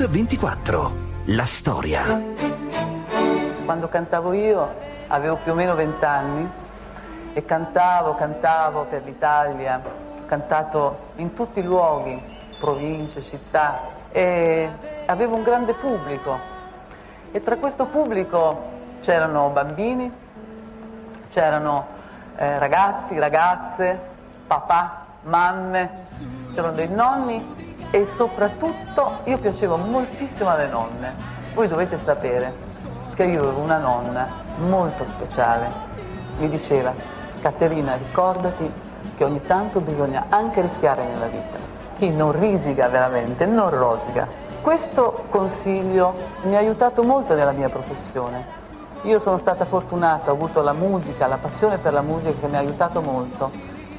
Mix 24. La storia. Quando cantavo io avevo più o meno vent'anni e cantavo, cantavo per l'Italia, ho cantato in tutti i luoghi, province, città e avevo un grande pubblico e tra questo pubblico c'erano bambini, c'erano eh, ragazzi, ragazze, papà, mamme, c'erano dei nonni e soprattutto io piacevo moltissimo alle nonne. Voi dovete sapere che io avevo una nonna molto speciale, mi diceva Caterina ricordati che ogni tanto bisogna anche rischiare nella vita. Chi non risiga veramente, non rosica. Questo consiglio mi ha aiutato molto nella mia professione. Io sono stata fortunata, ho avuto la musica, la passione per la musica che mi ha aiutato molto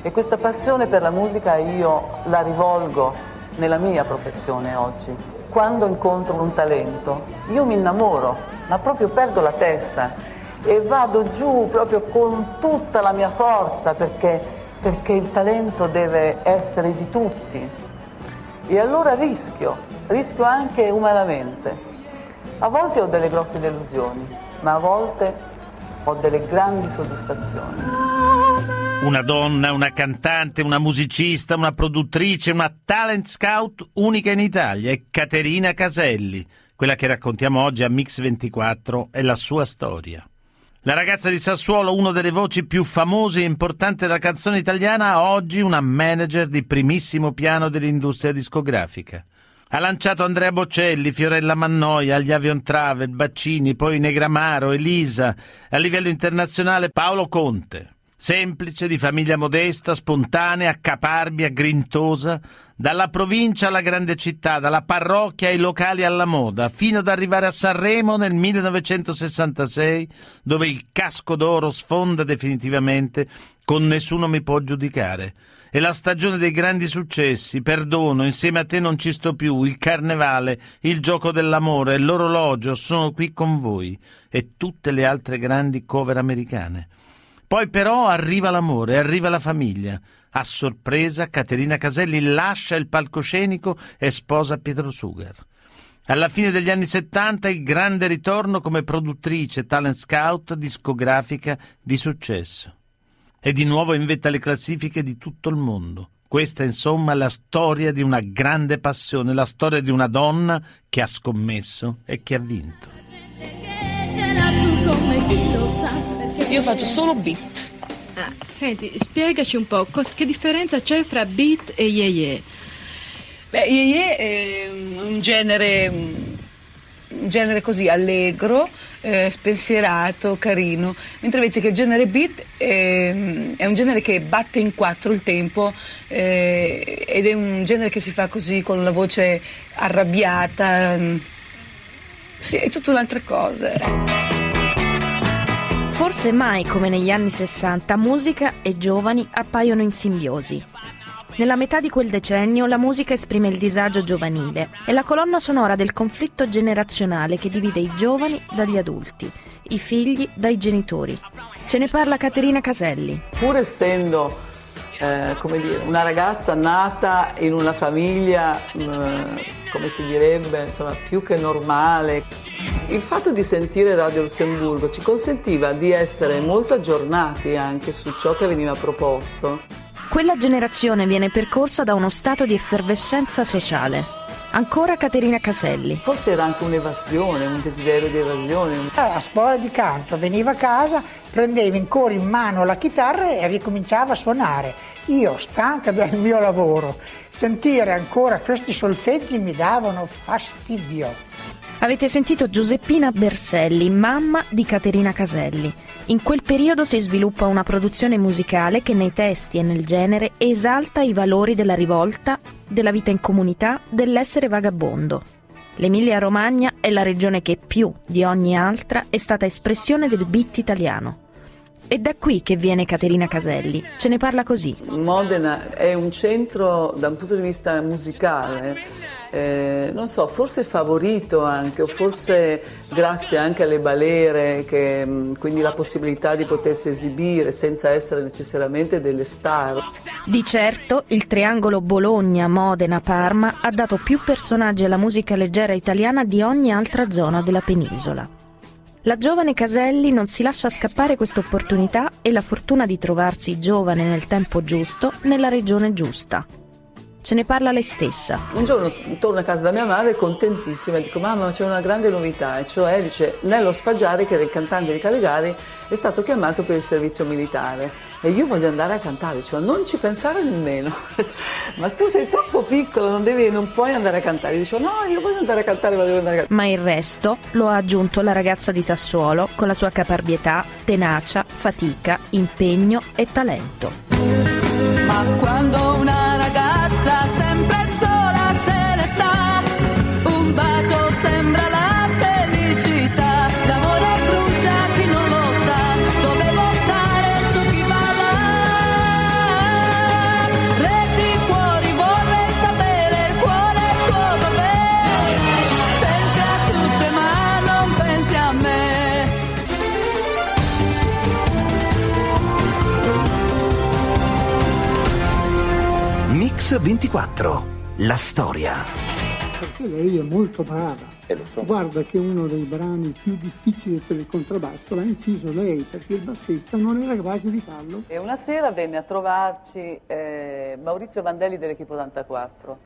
e questa passione per la musica io la rivolgo nella mia professione oggi. Quando incontro un talento io mi innamoro, ma proprio perdo la testa e vado giù proprio con tutta la mia forza perché, perché il talento deve essere di tutti. E allora rischio, rischio anche umanamente. A volte ho delle grosse delusioni, ma a volte ho delle grandi soddisfazioni. Una donna, una cantante, una musicista, una produttrice, una talent scout unica in Italia è Caterina Caselli. Quella che raccontiamo oggi a Mix 24 è la sua storia. La ragazza di Sassuolo, una delle voci più famose e importanti della canzone italiana, oggi una manager di primissimo piano dell'industria discografica. Ha lanciato Andrea Bocelli, Fiorella Mannoia, gli Avion Travel, Baccini, poi Negramaro, Elisa, a livello internazionale Paolo Conte. Semplice, di famiglia modesta, spontanea, caparbia, grintosa, dalla provincia alla grande città, dalla parrocchia ai locali alla moda, fino ad arrivare a Sanremo nel 1966, dove il casco d'oro sfonda definitivamente con Nessuno mi può giudicare. È la stagione dei grandi successi, perdono, insieme a te non ci sto più, il carnevale, il gioco dell'amore, l'orologio, sono qui con voi e tutte le altre grandi cover americane. Poi però arriva l'amore, arriva la famiglia. A sorpresa Caterina Caselli lascia il palcoscenico e sposa Pietro Sugar. Alla fine degli anni 70 il grande ritorno come produttrice, talent scout, discografica di successo. E di nuovo in vetta alle classifiche di tutto il mondo. Questa insomma è la storia di una grande passione, la storia di una donna che ha scommesso e che ha vinto. Io faccio solo beat. Ah, senti, spiegaci un po' cos- che differenza c'è fra beat e ye ye. Beh, ye ye è un genere, un genere così allegro, eh, spensierato, carino, mentre invece che il genere beat è, è un genere che batte in quattro il tempo eh, ed è un genere che si fa così con la voce arrabbiata. Sì, è tutta un'altra cosa. Forse mai come negli anni 60 musica e giovani appaiono in simbiosi. Nella metà di quel decennio la musica esprime il disagio giovanile, è la colonna sonora del conflitto generazionale che divide i giovani dagli adulti, i figli dai genitori. Ce ne parla Caterina Caselli. Pur essendo eh, come dire, una ragazza nata in una famiglia, eh, come si direbbe, insomma, più che normale, il fatto di sentire Radio Lussemburgo ci consentiva di essere molto aggiornati anche su ciò che veniva proposto. Quella generazione viene percorsa da uno stato di effervescenza sociale. Ancora Caterina Caselli. Forse era anche un'evasione, un desiderio di evasione. A scuola di canto veniva a casa, prendeva ancora in mano la chitarra e ricominciava a suonare. Io, stanca del mio lavoro, sentire ancora questi solfeggi mi davano fastidio. Avete sentito Giuseppina Berselli, mamma di Caterina Caselli. In quel periodo si sviluppa una produzione musicale che nei testi e nel genere esalta i valori della rivolta, della vita in comunità, dell'essere vagabondo. L'Emilia Romagna è la regione che più di ogni altra è stata espressione del beat italiano. È da qui che viene Caterina Caselli, ce ne parla così. Modena è un centro da un punto di vista musicale, eh, non so, forse favorito anche, o forse grazie anche alle balere, che, mm, quindi la possibilità di potersi esibire senza essere necessariamente delle star. Di certo il triangolo Bologna-Modena-Parma ha dato più personaggi alla musica leggera italiana di ogni altra zona della penisola. La giovane Caselli non si lascia scappare questa opportunità e la fortuna di trovarsi giovane nel tempo giusto, nella regione giusta. Ce ne parla lei stessa. Un giorno torno a casa da mia madre contentissima e dico mamma c'è una grande novità e cioè dice Nello Spaggiari che era il cantante di Caligari è stato chiamato per il servizio militare e io voglio andare a cantare, cioè non ci pensare nemmeno, ma tu sei troppo piccolo, non, devi, non puoi andare a cantare, dice no io voglio andare a cantare, voglio andare a cantare. Ma il resto lo ha aggiunto la ragazza di Sassuolo con la sua caparbietà, tenacia, fatica, impegno e talento. Ma quando una Mix 24. La storia. Perché lei è molto brava. Eh, lo so. Guarda che uno dei brani più difficili per il contrabbasso l'ha inciso lei, perché il bassista non era capace di farlo. E una sera venne a trovarci eh, Maurizio Vandelli dell'Equipo 84.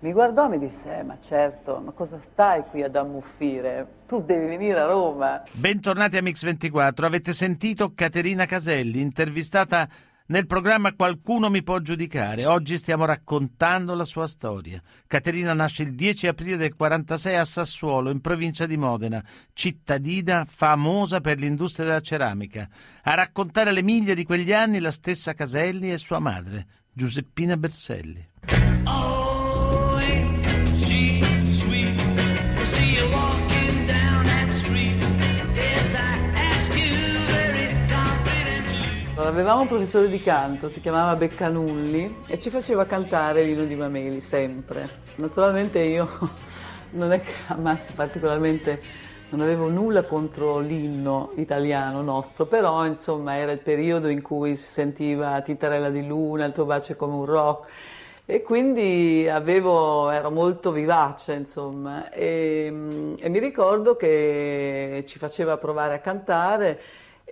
Mi guardò e mi disse, eh, ma certo, ma cosa stai qui ad ammuffire? Tu devi venire a Roma. Bentornati a Mix24. Avete sentito Caterina Caselli, intervistata nel programma Qualcuno mi può giudicare. Oggi stiamo raccontando la sua storia. Caterina nasce il 10 aprile del 46 a Sassuolo, in provincia di Modena, cittadina famosa per l'industria della ceramica. A raccontare le miglia di quegli anni la stessa Caselli e sua madre, Giuseppina Berselli. Avevamo un professore di canto, si chiamava Beccanulli e ci faceva cantare Lino di Mameli sempre. Naturalmente io non è che amassi particolarmente, non avevo nulla contro l'inno italiano nostro, però insomma era il periodo in cui si sentiva Tintarella di Luna, il tuo bacio è come un rock e quindi avevo, ero molto vivace insomma e, e mi ricordo che ci faceva provare a cantare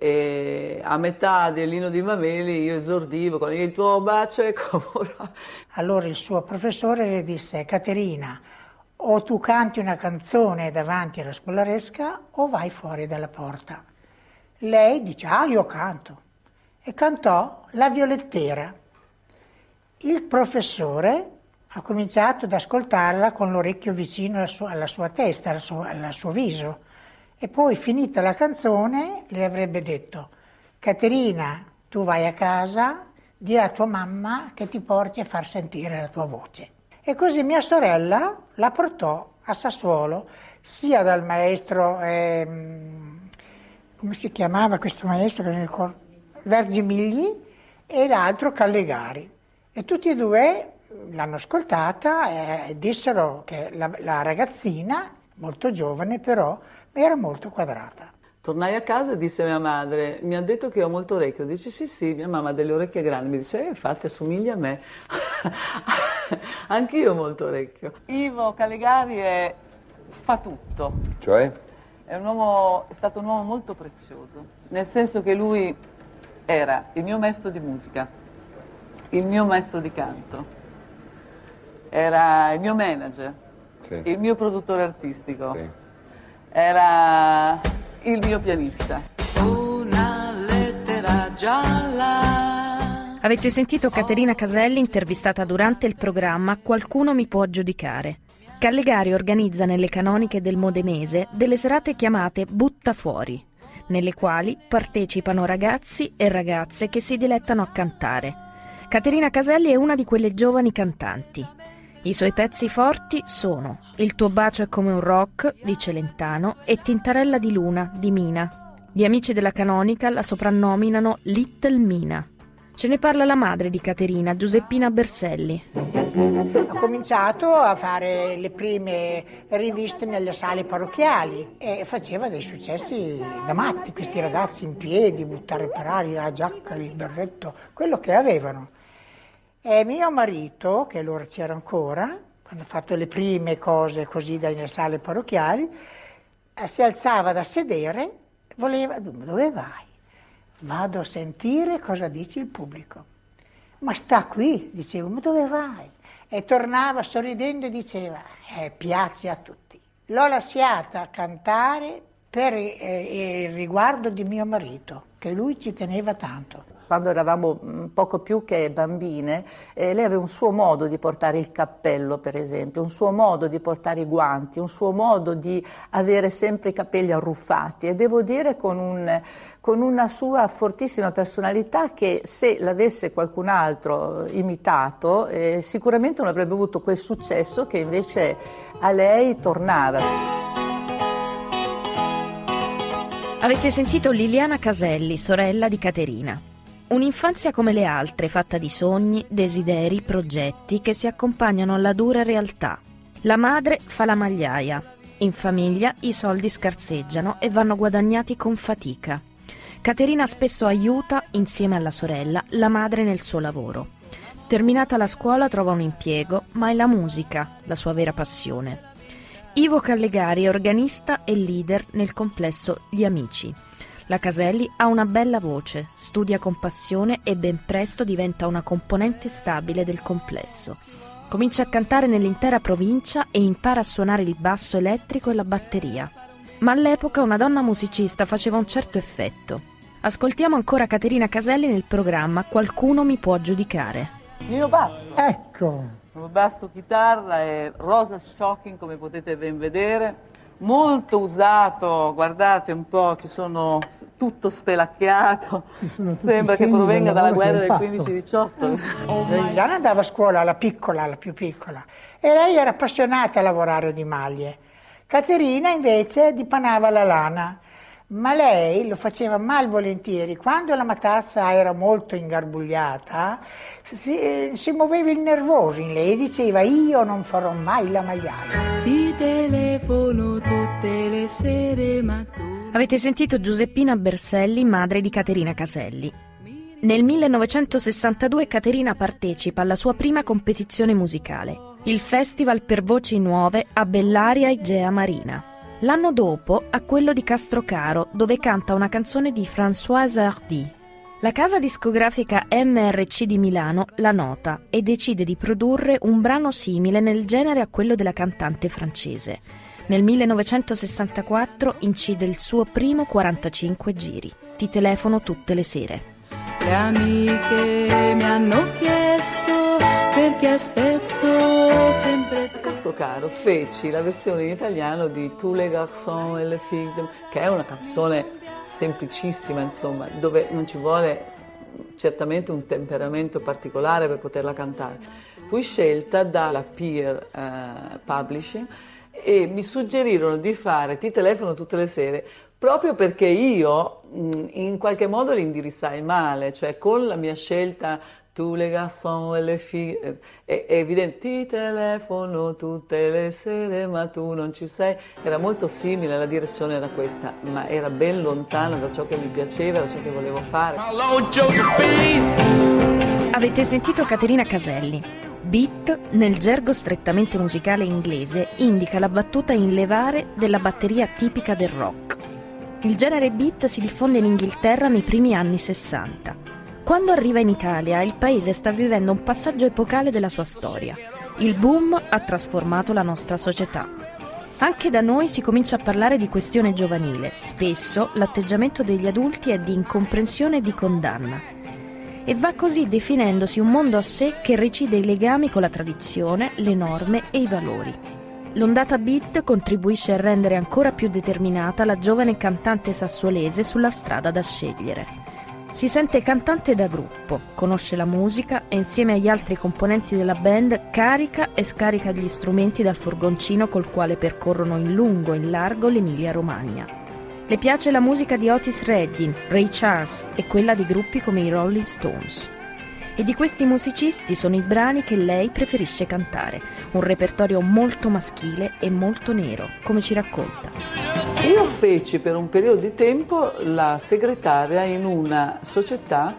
e a metà dell'Ino di Mameli io esordivo con il tuo bacio e come... Allora il suo professore le disse, Caterina, o tu canti una canzone davanti alla scolaresca o vai fuori dalla porta. Lei dice, ah io canto. E cantò La Violettera. Il professore ha cominciato ad ascoltarla con l'orecchio vicino alla sua, alla sua testa, al suo, al suo viso e poi finita la canzone le avrebbe detto Caterina tu vai a casa di a tua mamma che ti porti a far sentire la tua voce. E così mia sorella la portò a Sassuolo sia dal maestro ehm, come si chiamava questo maestro che non ricordo? Vergimigli e l'altro Callegari. E tutti e due l'hanno ascoltata e dissero che la, la ragazzina molto giovane però era molto quadrata. Tornai a casa e disse a mia madre, mi ha detto che ho molto orecchio. Dice sì sì, mia mamma ha delle orecchie grandi. Mi dice, eh, infatti assomiglia a me. Anch'io ho molto orecchio. Ivo Calegari è... fa tutto. Cioè? È, un uomo, è stato un uomo molto prezioso, nel senso che lui era il mio maestro di musica, il mio maestro di canto, era il mio manager, sì. il mio produttore artistico. Sì era il mio pianista. Una lettera gialla. Avete sentito Caterina Caselli intervistata durante il programma Qualcuno mi può giudicare. Callegari organizza nelle canoniche del Modenese delle serate chiamate Butta fuori, nelle quali partecipano ragazzi e ragazze che si dilettano a cantare. Caterina Caselli è una di quelle giovani cantanti. I suoi pezzi forti sono Il tuo bacio è come un rock di Celentano e Tintarella di Luna di Mina. Gli amici della Canonica la soprannominano Little Mina. Ce ne parla la madre di Caterina, Giuseppina Berselli. Ho cominciato a fare le prime riviste nelle sale parrocchiali e faceva dei successi da matti, questi ragazzi in piedi, buttare per aria la giacca, il berretto, quello che avevano. E mio marito, che allora c'era ancora, quando ha fatto le prime cose così dalle sale parrocchiali, eh, si alzava da sedere, voleva, dove vai? Vado a sentire cosa dice il pubblico. Ma sta qui, dicevo, ma dove vai? E tornava sorridendo e diceva, eh, piace a tutti. L'ho lasciata cantare per eh, il riguardo di mio marito, che lui ci teneva tanto quando eravamo mm, poco più che bambine, eh, lei aveva un suo modo di portare il cappello, per esempio, un suo modo di portare i guanti, un suo modo di avere sempre i capelli arruffati e devo dire con, un, con una sua fortissima personalità che se l'avesse qualcun altro imitato eh, sicuramente non avrebbe avuto quel successo che invece a lei tornava. Avete sentito Liliana Caselli, sorella di Caterina. Un'infanzia come le altre, fatta di sogni, desideri, progetti che si accompagnano alla dura realtà. La madre fa la magliaia. In famiglia i soldi scarseggiano e vanno guadagnati con fatica. Caterina spesso aiuta, insieme alla sorella, la madre nel suo lavoro. Terminata la scuola trova un impiego, ma è la musica la sua vera passione. Ivo Callegari è organista e leader nel complesso Gli Amici. La Caselli ha una bella voce, studia con passione e ben presto diventa una componente stabile del complesso. Comincia a cantare nell'intera provincia e impara a suonare il basso elettrico e la batteria. Ma all'epoca una donna musicista faceva un certo effetto. Ascoltiamo ancora Caterina Caselli nel programma Qualcuno mi può giudicare. Il mio basso. Ecco. Il mio basso chitarra è rosa shocking come potete ben vedere molto usato, guardate un po', ci sono tutto spelacchiato, sono sembra che provenga dalla guerra del 15-18. Liliana andava a scuola, la piccola, la più piccola, e lei era appassionata a lavorare di maglie. Caterina invece dipanava la lana ma lei lo faceva malvolentieri. Quando la matassa era molto ingarbugliata, si, si muoveva il nervoso in lei e diceva io non farò mai la magliaia. Ti telefono tutte le sere, ma tu... Avete sentito Giuseppina Berselli, madre di Caterina Caselli. Nel 1962 Caterina partecipa alla sua prima competizione musicale, il Festival per Voci Nuove a Bellaria Igea Marina. L'anno dopo a quello di Castrocaro, dove canta una canzone di Françoise Hardy. La casa discografica MRC di Milano la nota e decide di produrre un brano simile nel genere a quello della cantante francese. Nel 1964 incide il suo primo 45 giri. Ti telefono tutte le sere. Le amiche mi hanno chiesto perché aspetto sempre te. Castrocaro feci la versione in italiano di Tous les garçons et les filles, che è una canzone semplicissima, insomma, dove non ci vuole certamente un temperamento particolare per poterla cantare. Fui scelta dalla Peer eh, Publishing e mi suggerirono di fare Ti telefono tutte le sere proprio perché io mh, in qualche modo li indirizzai male, cioè con la mia scelta tu le garçons e le figlie, è, è evidente, ti telefono tutte le sere ma tu non ci sei, era molto simile, la direzione era questa, ma era ben lontana da ciò che mi piaceva, da ciò che volevo fare. Avete sentito Caterina Caselli. Beat, nel gergo strettamente musicale inglese, indica la battuta in levare della batteria tipica del rock. Il genere beat si diffonde in Inghilterra nei primi anni 60. Quando arriva in Italia, il paese sta vivendo un passaggio epocale della sua storia. Il boom ha trasformato la nostra società. Anche da noi si comincia a parlare di questione giovanile. Spesso l'atteggiamento degli adulti è di incomprensione e di condanna. E va così definendosi un mondo a sé che recide i legami con la tradizione, le norme e i valori. L'ondata beat contribuisce a rendere ancora più determinata la giovane cantante sassuolese sulla strada da scegliere. Si sente cantante da gruppo, conosce la musica e insieme agli altri componenti della band carica e scarica gli strumenti dal furgoncino col quale percorrono in lungo e in largo l'Emilia Romagna. Le piace la musica di Otis Redding, Ray Charles e quella di gruppi come i Rolling Stones. E di questi musicisti sono i brani che lei preferisce cantare, un repertorio molto maschile e molto nero, come ci racconta. Io feci per un periodo di tempo la segretaria in una società,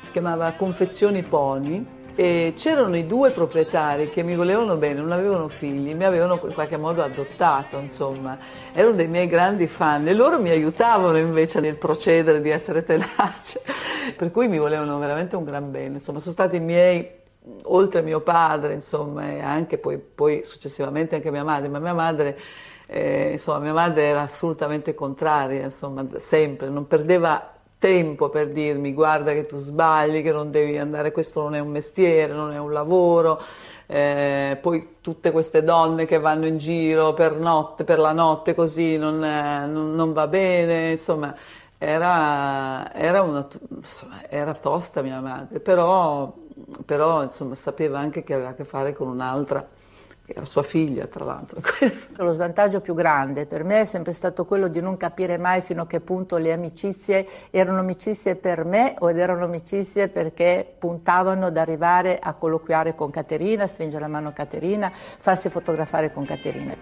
si chiamava Confezioni Pony, e c'erano i due proprietari che mi volevano bene, non avevano figli, mi avevano in qualche modo adottato, insomma, erano dei miei grandi fan e loro mi aiutavano invece nel procedere di essere tenace, per cui mi volevano veramente un gran bene, insomma, sono stati i miei oltre mio padre, insomma, e anche poi, poi successivamente anche mia madre, ma mia madre, eh, insomma, mia madre era assolutamente contraria, insomma, sempre, non perdeva tempo per dirmi guarda che tu sbagli, che non devi andare, questo non è un mestiere, non è un lavoro, eh, poi tutte queste donne che vanno in giro per, notte, per la notte così non, eh, non, non va bene, insomma era, era, una, insomma, era tosta mia madre, però, però insomma, sapeva anche che aveva a che fare con un'altra era sua figlia tra l'altro. Lo svantaggio più grande per me è sempre stato quello di non capire mai fino a che punto le amicizie erano amicizie per me o erano amicizie perché puntavano ad arrivare a colloquiare con Caterina, stringere la mano a Caterina, farsi fotografare con Caterina.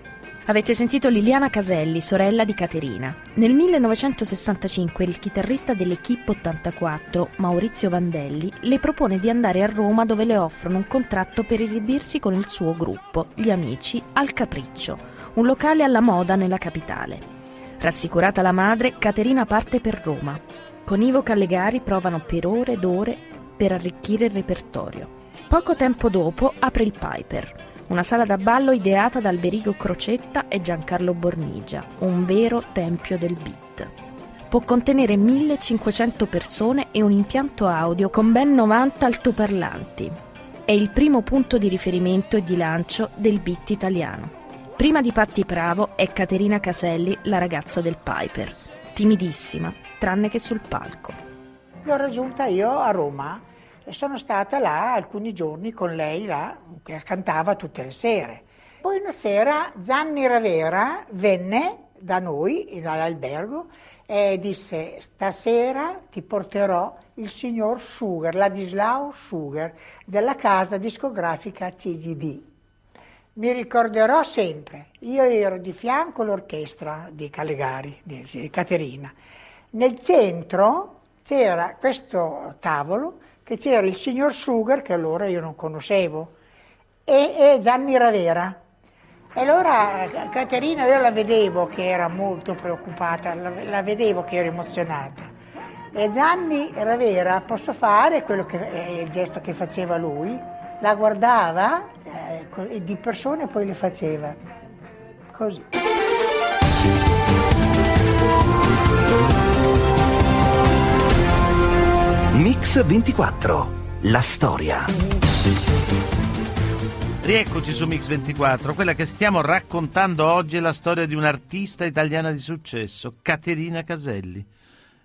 Avete sentito Liliana Caselli, sorella di Caterina. Nel 1965 il chitarrista dell'Equipe 84, Maurizio Vandelli, le propone di andare a Roma dove le offrono un contratto per esibirsi con il suo gruppo, Gli Amici, al Capriccio, un locale alla moda nella capitale. Rassicurata la madre, Caterina parte per Roma. Con Ivo Callegari provano per ore ed ore per arricchire il repertorio. Poco tempo dopo apre il Piper una sala da ballo ideata da Alberigo Crocetta e Giancarlo Bornigia, un vero tempio del beat. Può contenere 1500 persone e un impianto audio con ben 90 altoparlanti. È il primo punto di riferimento e di lancio del beat italiano. Prima di Patti Bravo è Caterina Caselli, la ragazza del Piper, timidissima, tranne che sul palco. L'ho raggiunta io a Roma e sono stata là alcuni giorni con lei là, che cantava tutte le sere. Poi una sera Gianni Ravera venne da noi, dall'albergo, e disse stasera ti porterò il signor Sugar, Ladislao Sugar, della casa discografica CGD. Mi ricorderò sempre, io ero di fianco all'orchestra di Calegari, di Caterina. Nel centro c'era questo tavolo che c'era il signor Sugar, che allora io non conoscevo, e, e Gianni Ravera. E allora Caterina io la vedevo che era molto preoccupata, la, la vedevo che era emozionata. E Gianni Ravera, posso fare quello che è il gesto che faceva lui? La guardava eh, di persona e poi le faceva così. Mix 24. La storia. Rieccoci su Mix 24. Quella che stiamo raccontando oggi è la storia di un'artista italiana di successo, Caterina Caselli.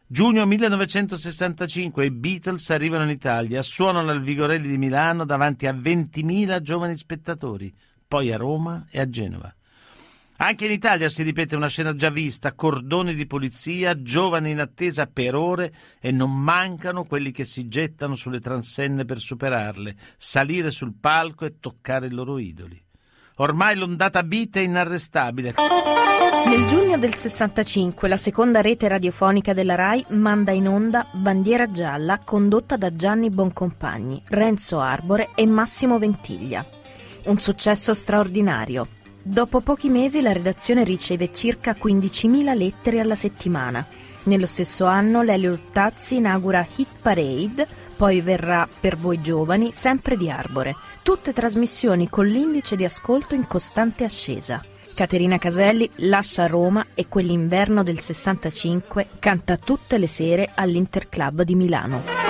Giugno 1965 i Beatles arrivano in Italia, suonano al Vigorelli di Milano davanti a 20.000 giovani spettatori, poi a Roma e a Genova. Anche in Italia si ripete una scena già vista, cordoni di polizia, giovani in attesa per ore e non mancano quelli che si gettano sulle transenne per superarle, salire sul palco e toccare i loro idoli. Ormai l'ondata beat è inarrestabile. Nel giugno del 65 la seconda rete radiofonica della RAI manda in onda Bandiera Gialla condotta da Gianni Boncompagni, Renzo Arbore e Massimo Ventiglia. Un successo straordinario. Dopo pochi mesi la redazione riceve circa 15.000 lettere alla settimana. Nello stesso anno Lelio Luttazzi inaugura Hit Parade, poi verrà Per voi giovani, sempre di Arbore. Tutte trasmissioni con l'indice di ascolto in costante ascesa. Caterina Caselli lascia Roma e quell'inverno del 65 canta tutte le sere all'Interclub di Milano.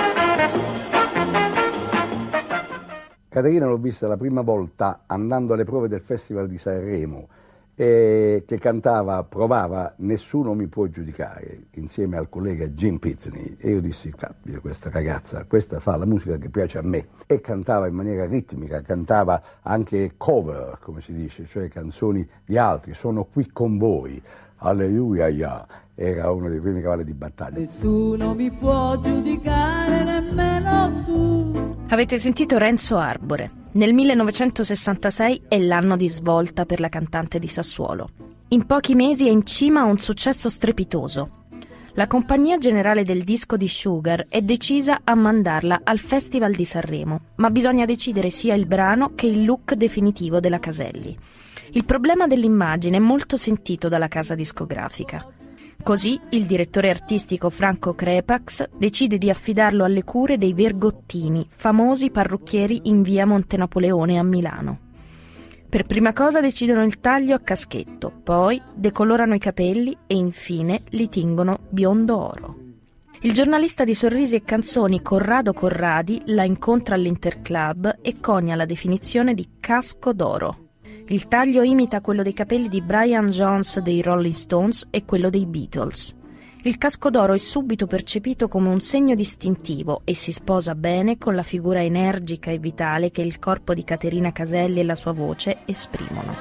Caterina l'ho vista la prima volta andando alle prove del Festival di Sanremo, eh, che cantava, provava Nessuno mi può giudicare, insieme al collega Jim Pitney. E io dissi, questa ragazza, questa fa la musica che piace a me. E cantava in maniera ritmica, cantava anche cover, come si dice, cioè canzoni di altri, sono qui con voi Alleluia, era uno dei primi cavalli di battaglia. Nessuno mi può giudicare, nemmeno tu. Avete sentito Renzo Arbore. Nel 1966 è l'anno di svolta per la cantante di Sassuolo. In pochi mesi è in cima a un successo strepitoso. La compagnia generale del disco di Sugar è decisa a mandarla al Festival di Sanremo, ma bisogna decidere sia il brano che il look definitivo della Caselli. Il problema dell'immagine è molto sentito dalla casa discografica. Così il direttore artistico Franco Crepax decide di affidarlo alle cure dei Vergottini, famosi parrucchieri in via Monte Napoleone a Milano. Per prima cosa decidono il taglio a caschetto, poi decolorano i capelli e infine li tingono biondo oro. Il giornalista di Sorrisi e Canzoni Corrado Corradi la incontra all'Interclub e conia la definizione di casco d'oro. Il taglio imita quello dei capelli di Brian Jones dei Rolling Stones e quello dei Beatles. Il casco d'oro è subito percepito come un segno distintivo e si sposa bene con la figura energica e vitale che il corpo di Caterina Caselli e la sua voce esprimono.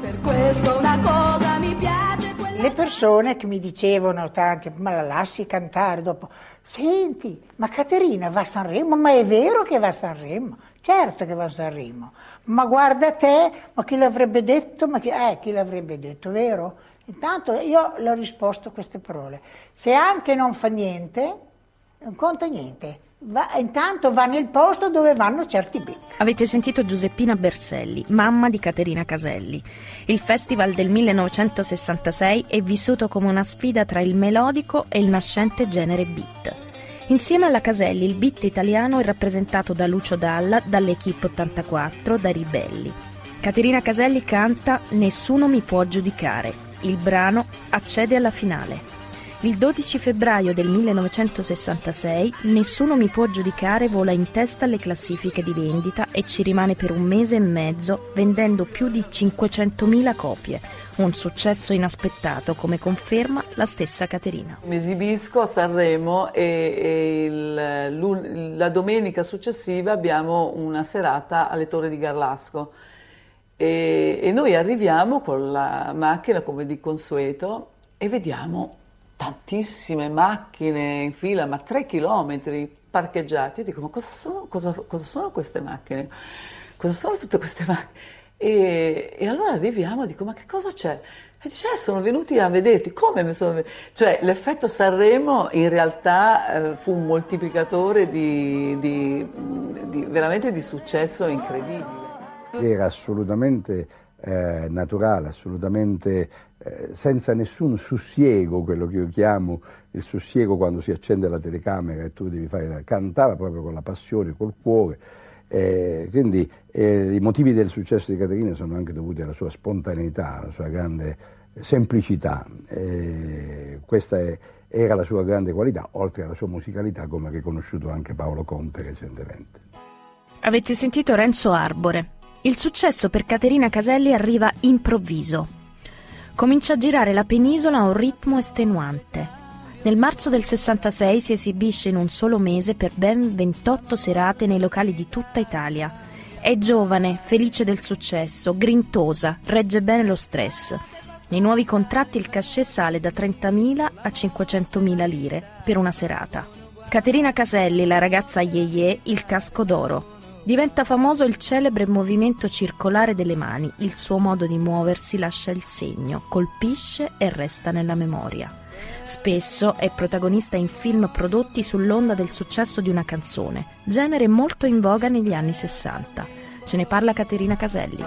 Per questo una cosa mi piace. Le persone che mi dicevano tanti, ma la lasci cantare dopo, senti, ma Caterina va a Sanremo, ma è vero che va a Sanremo? Certo che va a Sanremo, ma guarda te, ma chi l'avrebbe detto? Ma chi, eh, chi l'avrebbe detto, vero? Intanto io le ho risposto queste parole. Se anche non fa niente, non conta niente. Va, intanto va nel posto dove vanno certi becchi. Avete sentito Giuseppina Berselli, mamma di Caterina Caselli. Il festival del 1966 è vissuto come una sfida tra il melodico e il nascente genere beat. Insieme alla Caselli il beat italiano è rappresentato da Lucio Dalla, dall'Equipe 84, da Ribelli. Caterina Caselli canta Nessuno mi può giudicare, il brano accede alla finale. Il 12 febbraio del 1966 Nessuno mi può giudicare vola in testa alle classifiche di vendita e ci rimane per un mese e mezzo vendendo più di 500.000 copie, un successo inaspettato come conferma la stessa Caterina. Mi esibisco a Sanremo e, e il, la domenica successiva abbiamo una serata alle Torri di Garlasco e, e noi arriviamo con la macchina come di consueto e vediamo tantissime macchine in fila, ma tre chilometri parcheggiati. Io dico, ma cosa sono, cosa, cosa sono queste macchine? Cosa sono tutte queste macchine? E, e, allora arriviamo e dico, ma che cosa c'è? E dice, eh, sono venuti a vederti, come mi sono venuti? Cioè, l'effetto Sanremo in realtà eh, fu un moltiplicatore di, di, di, veramente di successo incredibile. Era assolutamente eh, naturale, assolutamente eh, senza nessun sussiego, quello che io chiamo il sussiego quando si accende la telecamera e tu devi fare, cantava proprio con la passione, col cuore. Eh, quindi eh, i motivi del successo di Caterina sono anche dovuti alla sua spontaneità, alla sua grande semplicità. Eh, questa è, era la sua grande qualità, oltre alla sua musicalità, come ha riconosciuto anche Paolo Conte recentemente. Avete sentito Renzo Arbore, il successo per Caterina Caselli arriva improvviso. Comincia a girare la penisola a un ritmo estenuante. Nel marzo del 66 si esibisce in un solo mese per ben 28 serate nei locali di tutta Italia. È giovane, felice del successo, grintosa, regge bene lo stress. Nei nuovi contratti il cachet sale da 30.000 a 500.000 lire per una serata. Caterina Caselli, la ragazza Yeye, il casco d'oro. Diventa famoso il celebre movimento circolare delle mani, il suo modo di muoversi lascia il segno, colpisce e resta nella memoria. Spesso è protagonista in film prodotti sull'onda del successo di una canzone, genere molto in voga negli anni 60. Ce ne parla Caterina Caselli.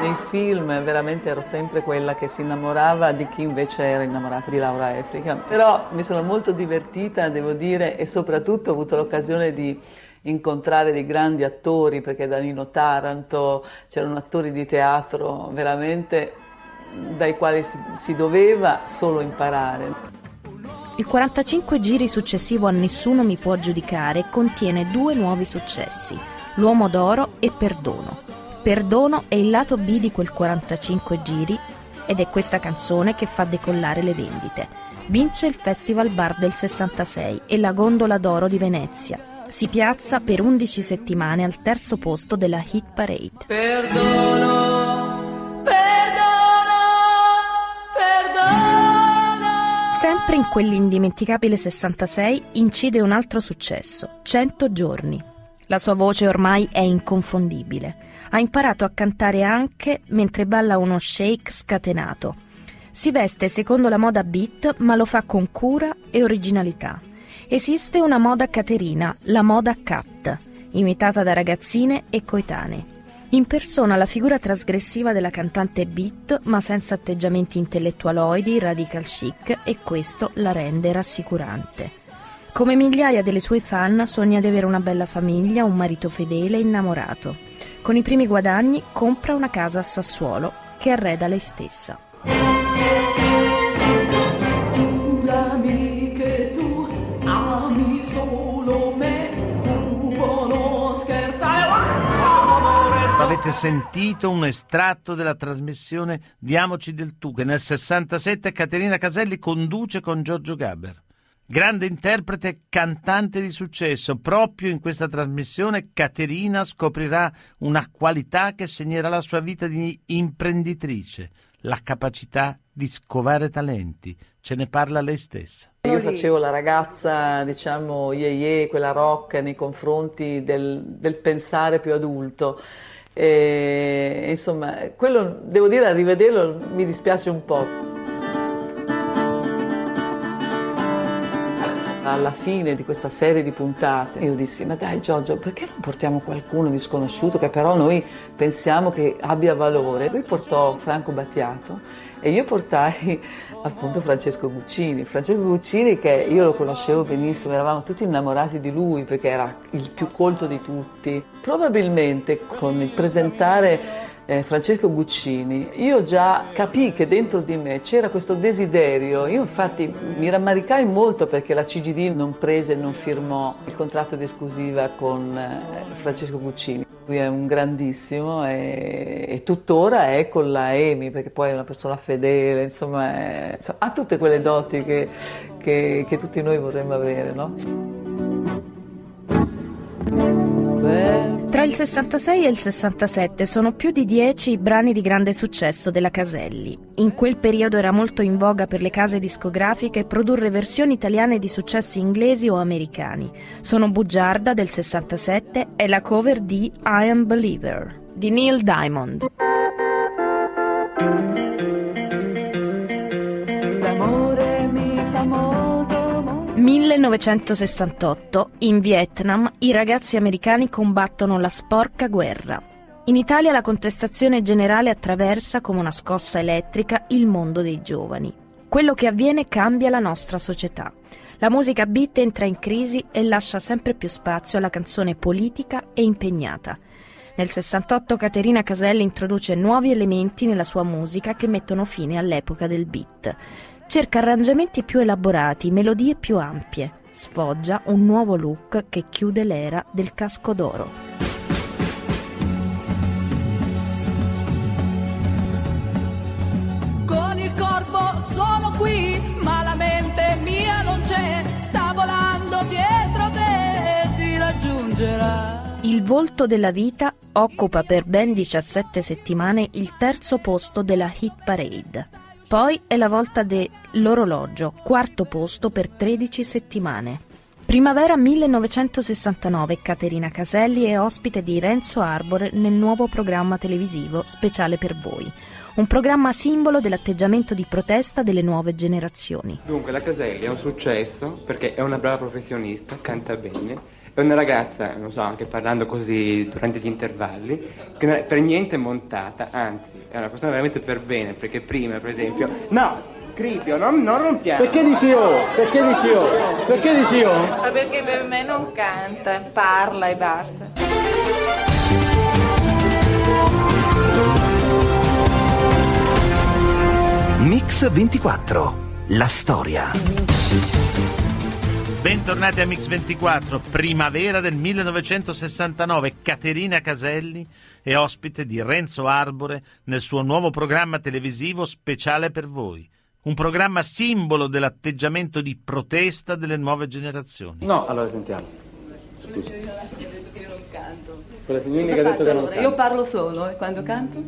Nei film veramente ero sempre quella che si innamorava di chi invece era innamorato di Laura Efrica, però mi sono molto divertita, devo dire, e soprattutto ho avuto l'occasione di incontrare dei grandi attori, perché da Nino Taranto c'erano attori di teatro veramente dai quali si, si doveva solo imparare. Il 45 giri successivo a Nessuno mi può giudicare contiene due nuovi successi, L'uomo d'oro e Perdono. Perdono è il lato B di quel 45 giri ed è questa canzone che fa decollare le vendite. Vince il Festival Bar del 66 e la Gondola d'Oro di Venezia, si piazza per 11 settimane al terzo posto della Hit Parade. Perdono, perdono, Sempre in quell'indimenticabile 66 incide un altro successo, 100 giorni. La sua voce ormai è inconfondibile. Ha imparato a cantare anche mentre balla uno shake scatenato. Si veste secondo la moda beat, ma lo fa con cura e originalità. Esiste una moda caterina, la moda cat, imitata da ragazzine e coetanee. Impersona la figura trasgressiva della cantante beat, ma senza atteggiamenti intellettualoidi, radical chic, e questo la rende rassicurante. Come migliaia delle sue fan, sogna di avere una bella famiglia, un marito fedele e innamorato. Con i primi guadagni compra una casa a Sassuolo che arreda lei stessa. Avete sentito un estratto della trasmissione Diamoci del tu che nel 67 Caterina Caselli conduce con Giorgio Gaber. Grande interprete e cantante di successo, proprio in questa trasmissione Caterina scoprirà una qualità che segnerà la sua vita di imprenditrice, la capacità di scovare talenti. Ce ne parla lei stessa. Io facevo la ragazza, diciamo, ye ye, quella rock nei confronti del, del pensare più adulto. E, insomma, quello devo dire a rivederlo mi dispiace un po'. Alla fine di questa serie di puntate io dissi ma dai Giorgio perché non portiamo qualcuno di sconosciuto che però noi pensiamo che abbia valore? Lui portò Franco Battiato e io portai appunto Francesco Guccini. Francesco Guccini che io lo conoscevo benissimo, eravamo tutti innamorati di lui perché era il più colto di tutti. Probabilmente con il presentare eh, Francesco Guccini, io già capii che dentro di me c'era questo desiderio. Io infatti mi rammaricai molto perché la CGD non prese e non firmò il contratto di esclusiva con eh, Francesco Guccini. Lui è un grandissimo e, e, tuttora è con la EMI perché poi è una persona fedele, insomma, è, insomma ha tutte quelle doti che, che, che tutti noi vorremmo avere, no? Tra il 66 e il 67 sono più di dieci i brani di grande successo della Caselli. In quel periodo era molto in voga per le case discografiche produrre versioni italiane di successi inglesi o americani. Sono Bugiarda del 67 e la cover di I Am Believer di Neil Diamond. 1968, in Vietnam, i ragazzi americani combattono la sporca guerra. In Italia la contestazione generale attraversa come una scossa elettrica il mondo dei giovani. Quello che avviene cambia la nostra società. La musica beat entra in crisi e lascia sempre più spazio alla canzone politica e impegnata. Nel 68 Caterina Caselli introduce nuovi elementi nella sua musica che mettono fine all'epoca del beat. Cerca arrangiamenti più elaborati, melodie più ampie. Sfoggia un nuovo look che chiude l'era del casco d'oro. Con il corpo sono qui, ma la mente mia non c'è. Sta volando dietro te e ti raggiungerà. Il volto della vita occupa per ben 17 settimane il terzo posto della hit parade. Poi è la volta dell'orologio, quarto posto per 13 settimane. Primavera 1969, Caterina Caselli è ospite di Renzo Arbore nel nuovo programma televisivo Speciale per voi, un programma simbolo dell'atteggiamento di protesta delle nuove generazioni. Dunque, la Caselli è un successo perché è una brava professionista, canta bene, è una ragazza, non so, anche parlando così durante gli intervalli, che non è per niente montata, anzi, è una persona veramente per bene, perché prima, per esempio... No! Cripio, non, non rompiamo! Perché dici oh? Perché dici oh? Perché dici oh? Ma perché per me non canta, parla e basta. Mix 24. La storia. Bentornati a Mix24, primavera del 1969. Caterina Caselli è ospite di Renzo Arbore nel suo nuovo programma televisivo speciale per voi. Un programma simbolo dell'atteggiamento di protesta delle nuove generazioni. No, allora sentiamo. Scusa. Quella signorina che ha detto che non canta. Io parlo solo e quando canto?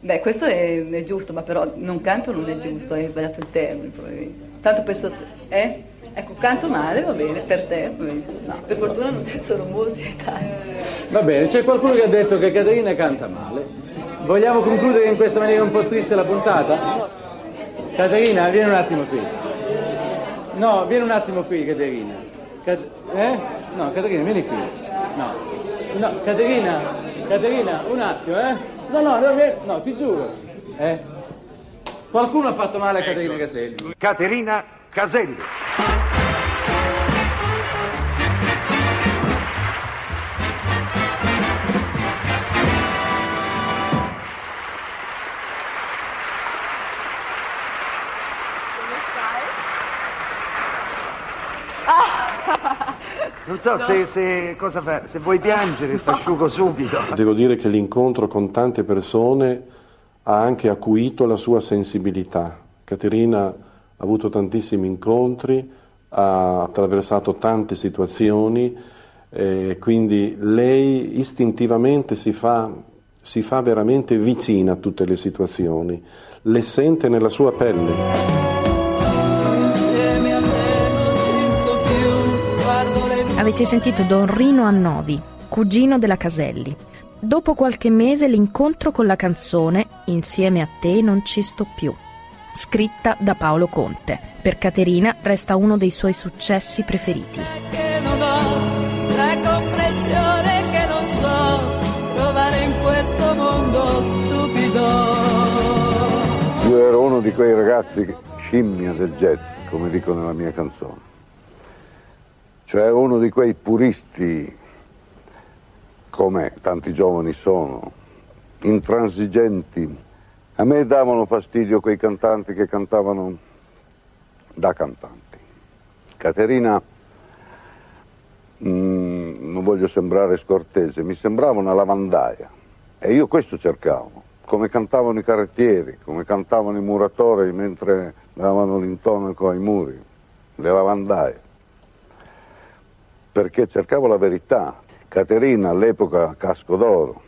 Beh, questo è, è giusto, ma però non canto non è giusto, hai sbagliato il termine probabilmente. Tanto penso, eh? Ecco, canto male, va bene, per te, bene. No, per fortuna non ce ne sono molti in Italia. Va bene, c'è qualcuno che ha detto che Caterina canta male. Vogliamo concludere in questa maniera un po' triste la puntata? Caterina, vieni un attimo qui. No, vieni un attimo qui, Caterina. Cat- eh? No, Caterina, vieni qui. No. No, Caterina, Caterina, un attimo, eh? No, no, no, no, ti giuro. Eh? Qualcuno ha fatto male a Caterina Caselli. Caterina Caselli. Non so se, se- cosa fa, se vuoi piangere ti asciugo subito. Devo dire che l'incontro con tante persone ha anche acuito la sua sensibilità. Caterina ha avuto tantissimi incontri, ha attraversato tante situazioni, e quindi lei istintivamente si fa, si fa veramente vicina a tutte le situazioni, le sente nella sua pelle. Avete sentito Don Rino Annovi, cugino della Caselli. Dopo qualche mese l'incontro con la canzone Insieme a te non ci sto più, scritta da Paolo Conte. Per Caterina resta uno dei suoi successi preferiti. che non ho, la comprensione che non so trovare in questo mondo stupido. Io ero uno di quei ragazzi che- scimmia del jazz, come dico nella mia canzone. Cioè uno di quei puristi, come tanti giovani sono, intransigenti. A me davano fastidio quei cantanti che cantavano da cantanti. Caterina, mm, non voglio sembrare scortese, mi sembrava una lavandaia e io questo cercavo, come cantavano i carrettieri, come cantavano i muratori mentre davano l'intonaco ai muri, le lavandaie, perché cercavo la verità. Caterina all'epoca Casco d'Oro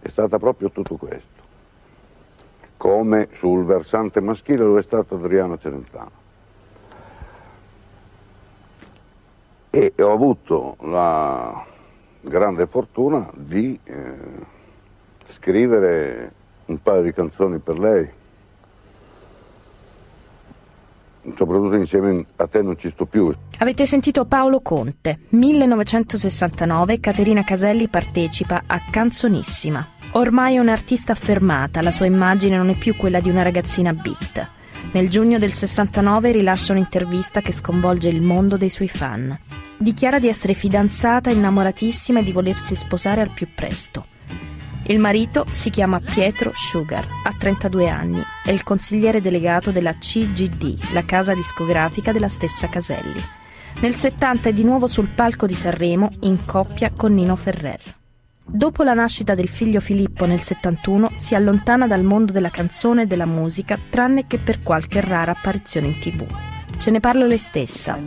è stata proprio tutto questo, come sul versante maschile lo è stato Adriano Celentano. E ho avuto la grande fortuna di eh, scrivere un paio di canzoni per lei, soprattutto insieme a te non ci sto più. Avete sentito Paolo Conte. 1969 Caterina Caselli partecipa a Canzonissima. Ormai è un'artista affermata, la sua immagine non è più quella di una ragazzina beat. Nel giugno del 69 rilascia un'intervista che sconvolge il mondo dei suoi fan. Dichiara di essere fidanzata, innamoratissima e di volersi sposare al più presto. Il marito si chiama Pietro Sugar, ha 32 anni, è il consigliere delegato della CGD, la casa discografica della stessa Caselli. Nel 70 è di nuovo sul palco di Sanremo in coppia con Nino Ferrer. Dopo la nascita del figlio Filippo nel 71 si allontana dal mondo della canzone e della musica tranne che per qualche rara apparizione in tv. Ce ne parla lei stessa.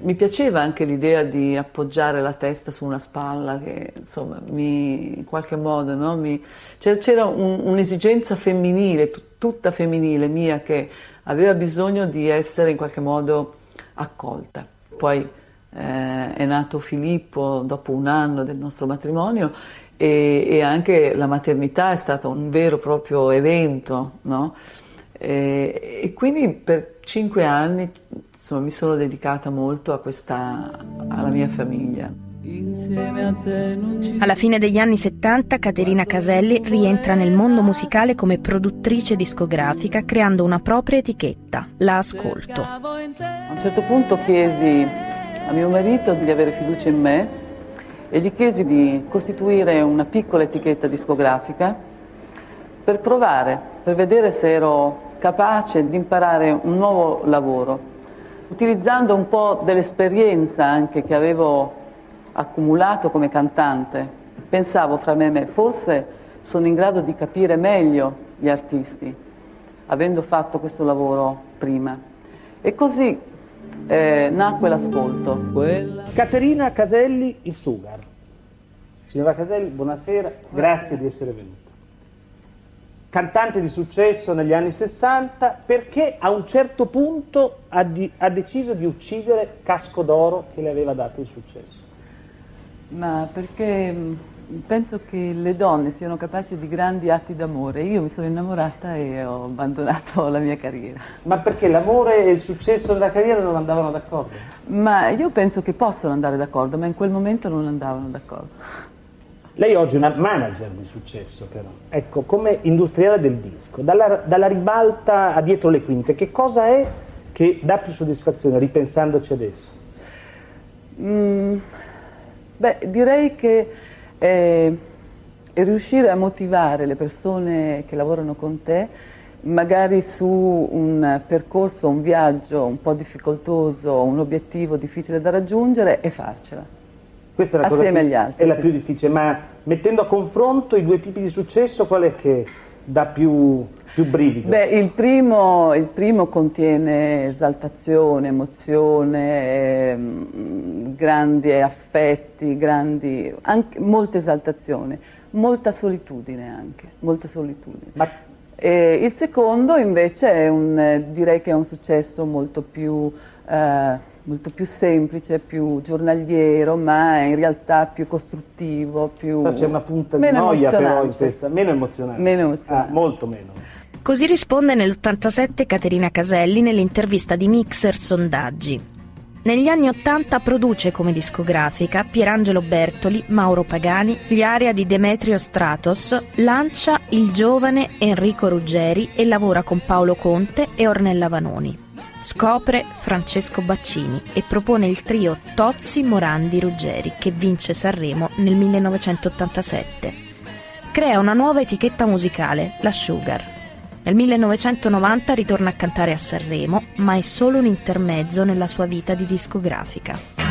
Mi piaceva anche l'idea di appoggiare la testa su una spalla che insomma mi, in qualche modo no, mi, c'era, c'era un- un'esigenza femminile, tu- tutta femminile mia che aveva bisogno di essere in qualche modo accolta. Poi eh, è nato Filippo dopo un anno del nostro matrimonio e, e anche la maternità è stato un vero e proprio evento, no? E, e quindi per cinque anni insomma, mi sono dedicata molto a questa, alla mia famiglia. Alla fine degli anni 70 Caterina Caselli rientra nel mondo musicale come produttrice discografica creando una propria etichetta, La Ascolto. A un certo punto chiesi a mio marito di avere fiducia in me e gli chiesi di costituire una piccola etichetta discografica per provare, per vedere se ero capace di imparare un nuovo lavoro, utilizzando un po' dell'esperienza anche che avevo accumulato come cantante. Pensavo fra me e me, forse sono in grado di capire meglio gli artisti, avendo fatto questo lavoro prima. E così eh, nacque l'ascolto. Caterina Caselli, il Sugar. Signora Caselli, buonasera, grazie di essere venuta. Cantante di successo negli anni 60 perché a un certo punto ha, di- ha deciso di uccidere Casco d'Oro che le aveva dato il successo. Ma perché mh, penso che le donne siano capaci di grandi atti d'amore. Io mi sono innamorata e ho abbandonato la mia carriera. Ma perché l'amore e il successo della carriera non andavano d'accordo? Ma io penso che possono andare d'accordo, ma in quel momento non andavano d'accordo. Lei oggi è una manager di successo però, ecco, come industriale del disco, dalla, dalla ribalta a dietro le quinte, che cosa è che dà più soddisfazione ripensandoci adesso? Mm, beh, direi che eh, riuscire a motivare le persone che lavorano con te, magari su un percorso, un viaggio un po' difficoltoso, un obiettivo difficile da raggiungere e farcela. Questa è la cosa Assieme più- agli altri, È la sì. più difficile, ma mettendo a confronto i due tipi di successo, qual è che dà più, più brivido? Beh, il primo, il primo contiene esaltazione, emozione, ehm, grandi affetti, grandi, anche, molta esaltazione, molta solitudine anche, molta solitudine. E il secondo invece è un, eh, direi che è un successo molto più, eh, molto più semplice, più giornaliero, ma in realtà più costruttivo, più... Però c'è una punta di meno noia però in questa, meno emozionante. Meno emozionante. Ah, molto meno. Così risponde nell'87 Caterina Caselli nell'intervista di Mixer Sondaggi. Negli anni 80 produce come discografica Pierangelo Bertoli, Mauro Pagani, gli aria di Demetrio Stratos, lancia il giovane Enrico Ruggeri e lavora con Paolo Conte e Ornella Vanoni. Scopre Francesco Baccini e propone il trio Tozzi Morandi Ruggeri che vince Sanremo nel 1987. Crea una nuova etichetta musicale, la Sugar. Nel 1990 ritorna a cantare a Sanremo, ma è solo un intermezzo nella sua vita di discografica.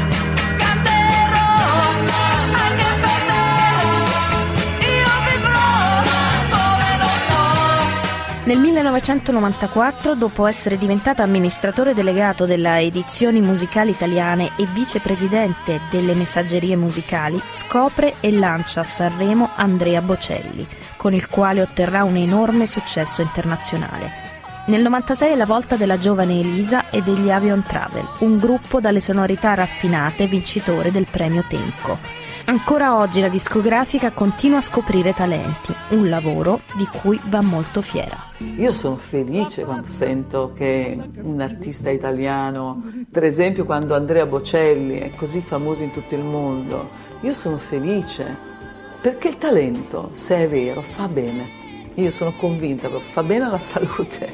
Nel 1994, dopo essere diventata amministratore delegato della Edizioni Musicali Italiane e vicepresidente delle Messaggerie Musicali, scopre e lancia a Sanremo Andrea Bocelli, con il quale otterrà un enorme successo internazionale. Nel 96 è la volta della giovane Elisa e degli Avion Travel, un gruppo dalle sonorità raffinate vincitore del premio Tenco. Ancora oggi la discografica continua a scoprire talenti, un lavoro di cui va molto fiera. Io sono felice quando sento che un artista italiano, per esempio quando Andrea Bocelli è così famoso in tutto il mondo, io sono felice perché il talento, se è vero, fa bene. Io sono convinta proprio, fa bene alla salute.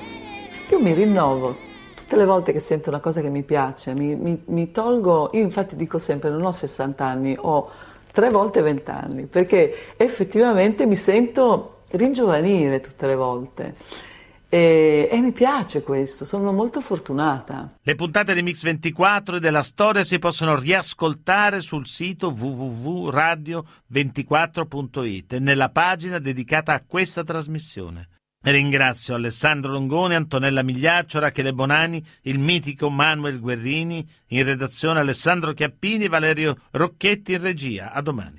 Io mi rinnovo tutte le volte che sento una cosa che mi piace, mi, mi- mi tolgo, io infatti dico sempre non ho 60 anni, ho tre volte 20 anni, perché effettivamente mi sento ringiovanire tutte le volte. E, e mi piace questo, sono molto fortunata. Le puntate di Mix 24 e della storia si possono riascoltare sul sito www.radio24.it e nella pagina dedicata a questa trasmissione. Ringrazio Alessandro Longone, Antonella Migliaccio, Rachele Bonani, il mitico Manuel Guerrini, in redazione Alessandro Chiappini Valerio Rocchetti in regia. A domani.